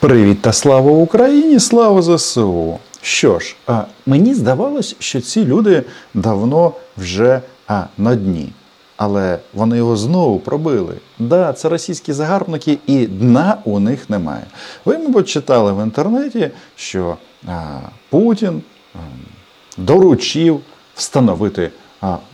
Привіт та слава Україні! Слава ЗСУ! Що ж, а мені здавалось, що ці люди давно вже а, на дні. Але вони його знову пробили. Да, це російські загарбники, і дна у них немає. Ви, мабуть, читали в інтернеті, що а, Путін а, доручив встановити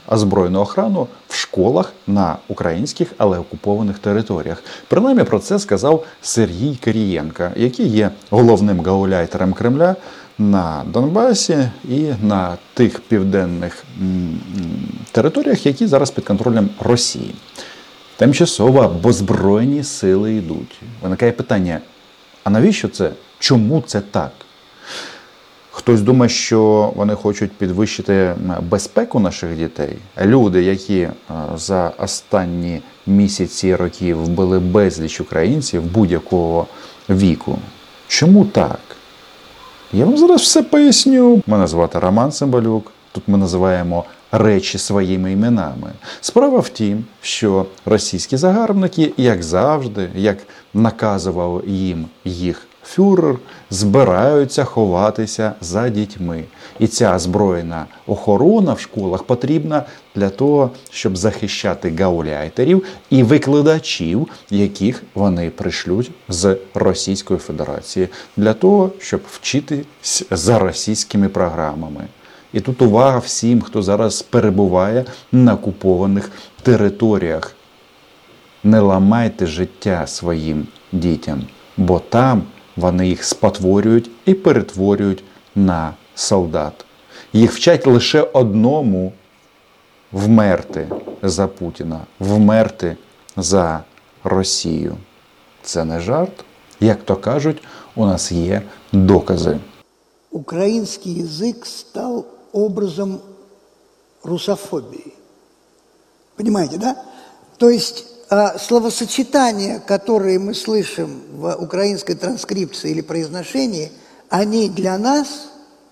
озброєну охрану в школах на українських, але окупованих територіях. Принаймні про це сказав Сергій Кирієнка, який є головним гауляйтером Кремля на Донбасі і на тих південних територіях, які зараз під контролем Росії. Тимчасово, бо збройні сили йдуть. Виникає питання: а навіщо це? Чому це так? Хтось думає, що вони хочуть підвищити безпеку наших дітей. Люди, які е, за останні місяці роки вбили безліч українців будь-якого віку. Чому так? Я вам зараз все поясню. Мене звати Роман Цимбалюк. Тут ми називаємо речі своїми іменами. Справа в тім, що російські загарбники, як завжди, як наказував їм їх фюрер, збираються ховатися за дітьми. І ця збройна охорона в школах потрібна для того, щоб захищати гауляйтерів і викладачів, яких вони пришлють з Російської Федерації, для того, щоб вчитись за російськими програмами. І тут увага всім, хто зараз перебуває на окупованих територіях. Не ламайте життя своїм дітям, бо там вони їх спотворюють і перетворюють на солдат. Їх вчать лише одному вмерти за Путіна, вмерти за Росію. Це не жарт. Як то кажуть, у нас є докази. Украинский язык стал образом русофобии. Понимаете, да? То есть словосочетания, которые мы слышим в украинской транскрипции или произношении, они для нас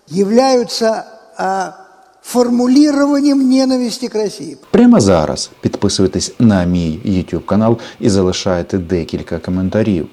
являются а, формулированием ненависти к России. Прямо зараз підписуйтесь на мій YouTube канал і залишайте декілька коментарів.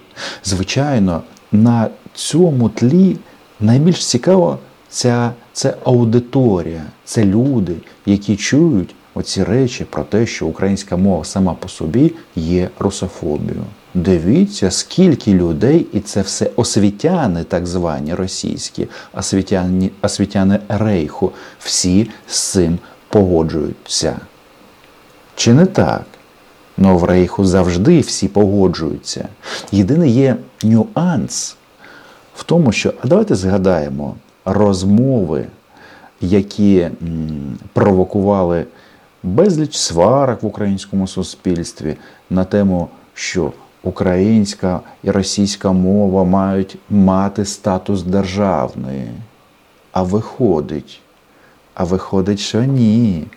Звичайно, на цьому тлі найбільш цікаво ця це аудиторія, це люди, які чують оці речі про те, що українська мова сама по собі є русофобією. Дивіться, скільки людей, і це все освітяни, так звані російські, освітяни, освітяни рейху, всі з цим погоджуються. Чи не так? Ну в рейху завжди всі погоджуються. Єдиний є нюанс в тому, що а давайте згадаємо розмови, які провокували безліч сварок в українському суспільстві на тему, що українська і російська мова мають мати статус державної. А виходить, а виходить, що ні.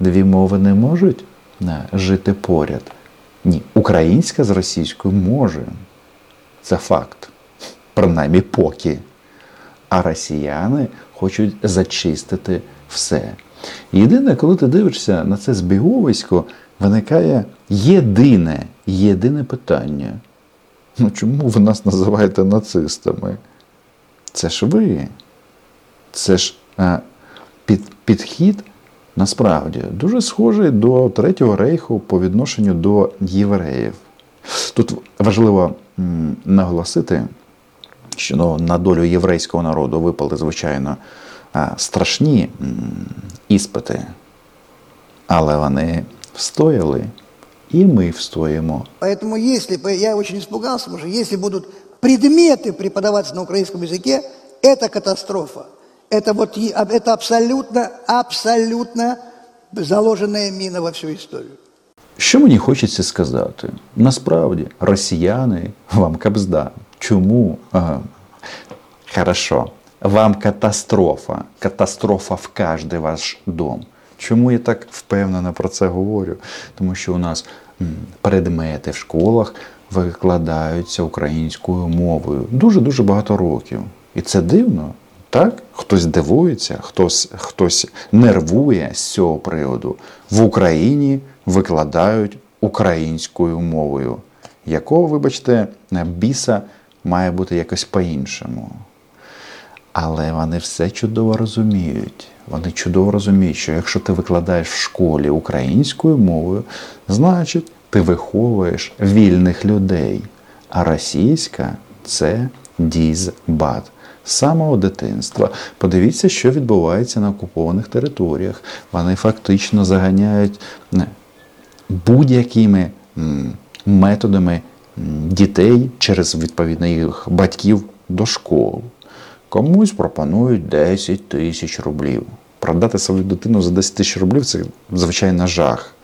Дві мови не можуть жити поряд. Ні, українська з російською може. Це факт. Принаймні поки. А росіяни хочуть зачистити все. Єдине, коли ти дивишся на це збіговисько, виникає єдине, єдине питання. Ну чому ви нас називаєте нацистами? Це ж ви. Це ж а, під, підхід насправді дуже схожий до Третього рейху по відношенню до євреїв. Тут важливо наголосити, що ну, на долю єврейського народу випали, звичайно, страшні м, іспити, але вони встояли, і ми встоїмо. Поэтому если, бы- я очень испугался, потому что если будут предметы преподаваться на украинском языке, это катастрофа. Это вот е- а- это абсолютно, абсолютно заложенная мина во всю историю. Що мені хочеться сказати? Насправді, росіяни вам кабзда. Чому? Ага. Хорошо. Вам катастрофа. Катастрофа в кожний ваш дом. Чому я так впевнено про це говорю? Тому що у нас предмети в школах викладаються українською мовою дуже-дуже багато років. І це дивно. Так? Хтось дивується, хтось, хтось нервує з цього приводу. В Україні викладають українською мовою. Якого, вибачте, біса має бути якось по-іншому. Але вони все чудово розуміють. Вони чудово розуміють, що якщо ти викладаєш в школі українською мовою, значить ти виховуєш вільних людей. А російська це дізбат. З самого дитинства. Подивіться, що відбувається на окупованих територіях. Вони фактично заганяють будь-якими методами дітей через відповідно їх батьків до школ. Комусь пропонують 10 тисяч рублів. Продати свою дитину за 10 тисяч рублів це звичайно жах.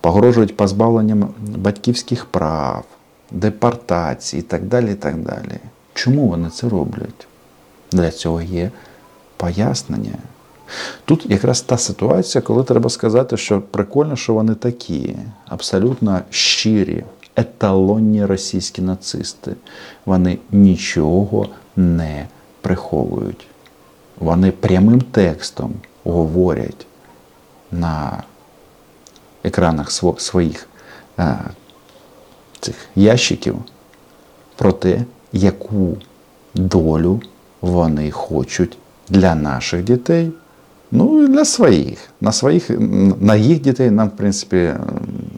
Погрожують позбавленням батьківських прав, депортації і так далі. і так далі. Чому вони це роблять? Для цього є пояснення. Тут якраз та ситуація, коли треба сказати, що прикольно, що вони такі, абсолютно щирі, еталонні російські нацисти. Вони нічого не приховують. Вони прямим текстом говорять на екранах своїх е, цих ящиків про те, яку долю вони хочуть для наших дітей, ну і для своїх. На своїх, на їх дітей нам, в принципі,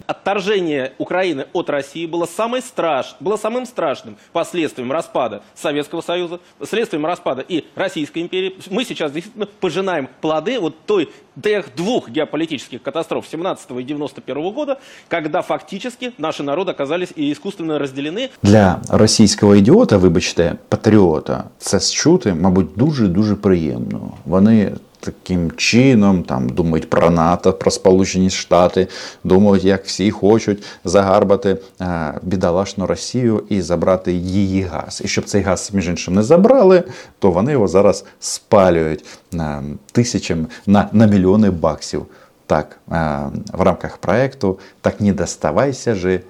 Отторжение Украины от России было, самой страш... было самым страшным последствием распада Советского Союза, следствием распада и Российской империи. Мы сейчас действительно пожинаем плоды вот той, тех двух геополитических катастроф 17 и 91 года, когда фактически наши народы оказались и искусственно разделены. для російського ідіота, вибачте, патріота, це чути, мабуть, дуже-дуже приємно. Вони таким чином там думають про НАТО, про Сполучені Штати, думають, як всі хочуть загарбати е, бідолашну Росію і забрати її газ. І щоб цей газ, між іншим, не забрали, то вони його зараз спалюють е, тисячам на, на мільйони баксів. Так, е, в рамках проекту так не доставайся же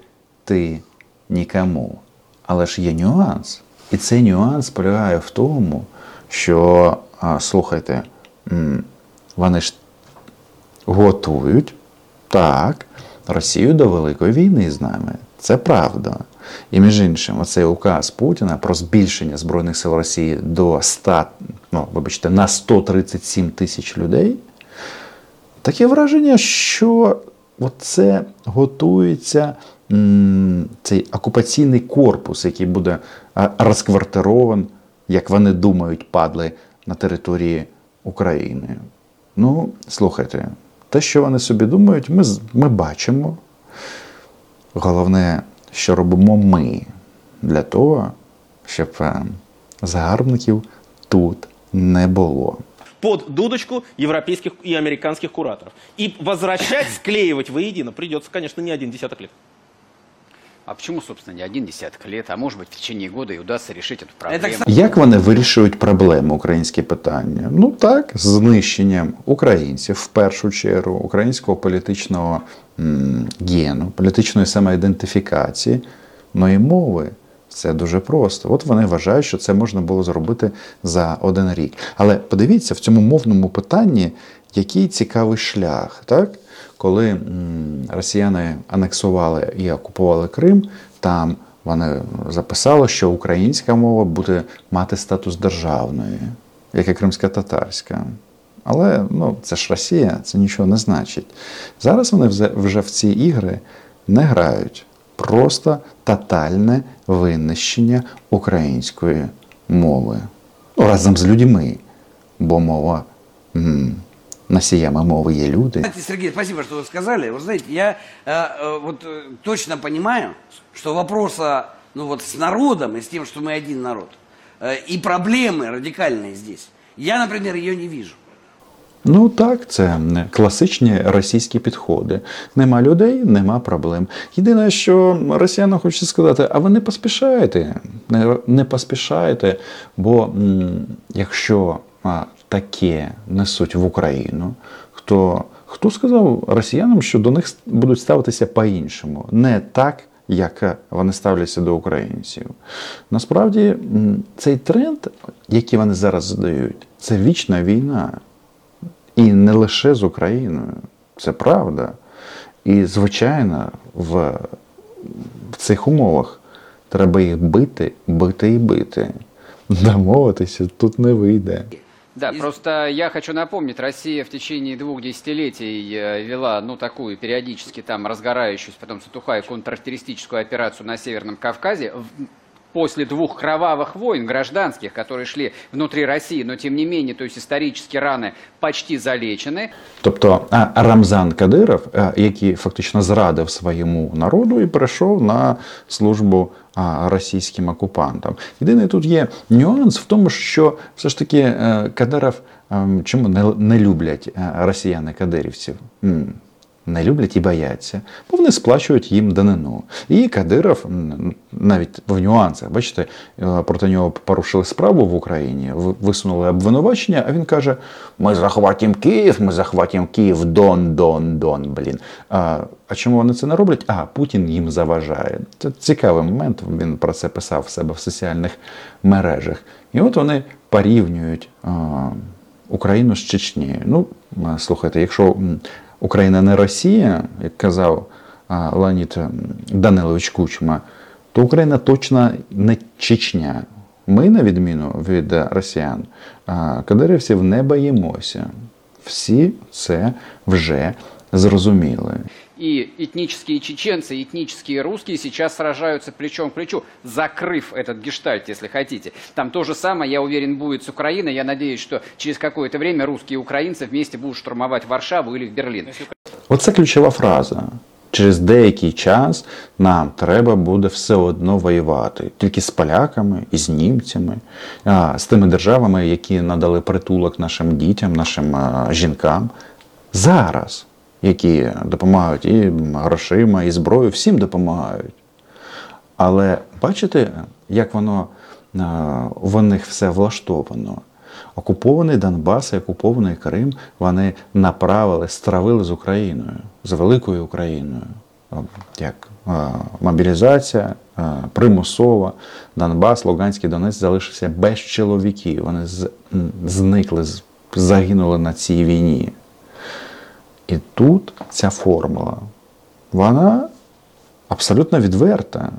ти нікому. Але ж є нюанс. І цей нюанс полягає в тому, що, слухайте, вони ж готують так, Росію до Великої війни з нами. Це правда. І між іншим, оцей указ Путіна про збільшення Збройних сил Росії до 100, ну, вибачте, на 137 тисяч людей. Таке враження, що це готується цей окупаційний корпус, який буде розквартирован, як вони думають, падли на території України. Ну, слухайте, те, що вони собі думають, ми, ми бачимо. Головне, що робимо ми для того, щоб е, загарбників тут не було. под дудочку европейских и американских кураторов. И возвращать, склеивать воедино придется, конечно, не один десяток лет. А почему, собственно, не один десяток лет, а может быть в течение года и удастся решить эту Это, проблему? кстати, Як вони вирішують проблему українське питання? Ну так, знищенням українців в першу чергу, українського політичного м, гену, політичної самоідентифікації, ну і мови. Це дуже просто. От вони вважають, що це можна було зробити за один рік. Але подивіться, в цьому мовному питанні який цікавий шлях, так? Коли росіяни анексували і окупували Крим, там вони записали, що українська мова буде мати статус державної, як і кримська-татарська. Але ну, це ж Росія, це нічого не значить. Зараз вони вже- в ці ігри не грають. Просто тотальне винищення української мови. Ну, разом з людьми. Бо мова носіями мови є люди. Кстати, Сергей, спасибо, что вы сказали. Вы знаете, я э, э, вот э, точно понимаю, что вопроса ну вот с народом и с тем, что мы один народ, э, и проблемы радикальные здесь, я, например, ее не вижу. Ну так, це не класичні російські підходи. Нема людей, нема проблем. Єдине, що росіянам хочуть сказати, а ви не поспішайте, не, не поспішайте, бо м, якщо а, таке несуть в Україну, хто, хто сказав росіянам, що до них будуть ставитися по-іншому, не так. Як вони ставляться до українців. Насправді, цей тренд, який вони зараз задають, це вічна війна. І не лише з Україною. Це правда. І, звичайно, в, в цих умовах Треба їх бити, бити і бити. Домовитися тут не вийде. Да, просто я хочу напомнить, Россия в течение двух десятилетий э, вела, ну, такую периодически там разгорающуюся, потом затухая контртеррористическую операцию на Северном Кавказе. В- После двух кровавых войн гражданских, которые шли внутри России, но тем не менее, то есть исторически раны почти залечены. Тобто а, Рамзан Кадиров, а, який фактично зрадив своєму народу і перейшов на службу а, російським окупантам. Єдиний тут є нюанс в тому, що все ж таки е, Кадиров ем, чому не, не люблять е, росіяни кадирівців? Не люблять і бояться, бо вони сплачують їм данину. І Кадиров навіть в нюансах, бачите, е, проти нього порушили справу в Україні, висунули обвинувачення, а він каже: ми захватимо Київ, ми захватимо Київ, Дон, Дон, Дон. Блін. А, а чому вони це не роблять? А Путін їм заважає. Це цікавий момент. Він про це писав в себе в соціальних мережах. І от вони порівнюють Україну з Чечнею. Ну, слухайте, якщо Україна не Росія, як казав Леонід Данилович Кучма, то Україна точно не Чечня. Ми, на відміну від росіян, кадирівців не боїмося. Всі це вже зрозуміли. И этнические чеченцы, и этнические русские сейчас сражаются плечом к плечу, закрыв этот гештальт, если хотите. Там то же самое, я уверен, будет с Украиной. Я надеюсь, что через какое-то время русские и украинцы вместе будут штурмовать Варшаву или Берлин. Оце ключова фраза. Через деякий час нам треба буде все одно воювати тільки з поляками і з німцями, а, з тими державами, які надали притулок нашим дітям, нашим а, жінкам. Зараз, Які допомагають і грошима, і зброєю, всім допомагають. Але бачите, як воно е, в них все влаштовано. Окупований Донбас і окупований Крим вони направили, стравили з Україною, з великою Україною. Як е, мобілізація, е, примусова, Донбас, Луганський Донець залишився без чоловіків. Вони зникли, загинули на цій війні. І тут ця формула, вона абсолютно відверта.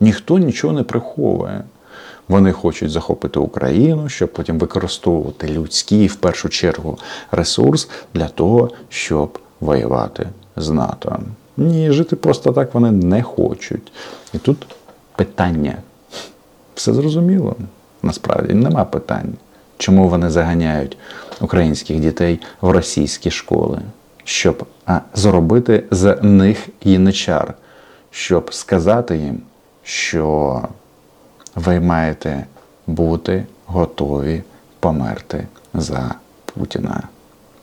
Ніхто нічого не приховує. Вони хочуть захопити Україну, щоб потім використовувати людський, в першу чергу, ресурс для того, щоб воювати з НАТО. Ні, жити просто так вони не хочуть. І тут питання. Все зрозуміло. Насправді нема питань. Чому вони заганяють українських дітей в російські школи? Щоб зробити з них яничар, щоб сказати їм, що ви маєте бути готові померти за Путіна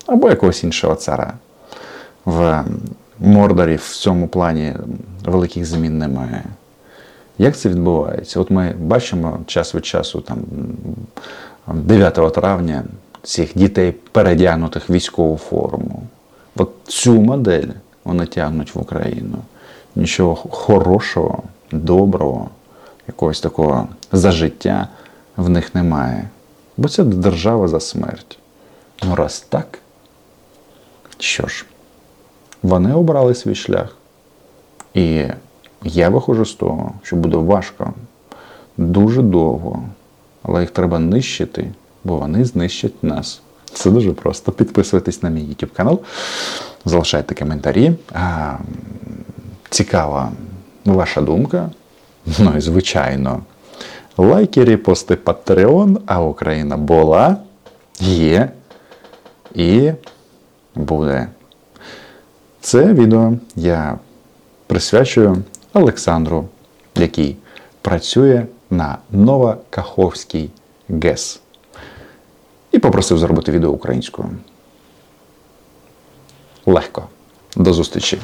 або якогось іншого цара. В Мордорі в цьому плані великих змін немає. Як це відбувається? От ми бачимо час від часу, там 9 травня, цих дітей, передягнутих військову форму. От цю модель вони тягнуть в Україну. Нічого хорошого, доброго, якогось такого за життя в них немає. Бо це держава за смерть. Ну, раз так, що ж, вони обрали свій шлях. І я виходжу з того, що буде важко, дуже довго, але їх треба нищити, бо вони знищать нас. Це дуже просто. Підписуйтесь на мій YouTube канал, залишайте коментарі. Цікава ваша думка. Ну і звичайно, лайки, репости, Patreon, а Україна була, є і буде. Це відео я присвячую Олександру, який працює на Новокаховській ГЕС. І попросив зробити відео українською. Легко. До зустрічі!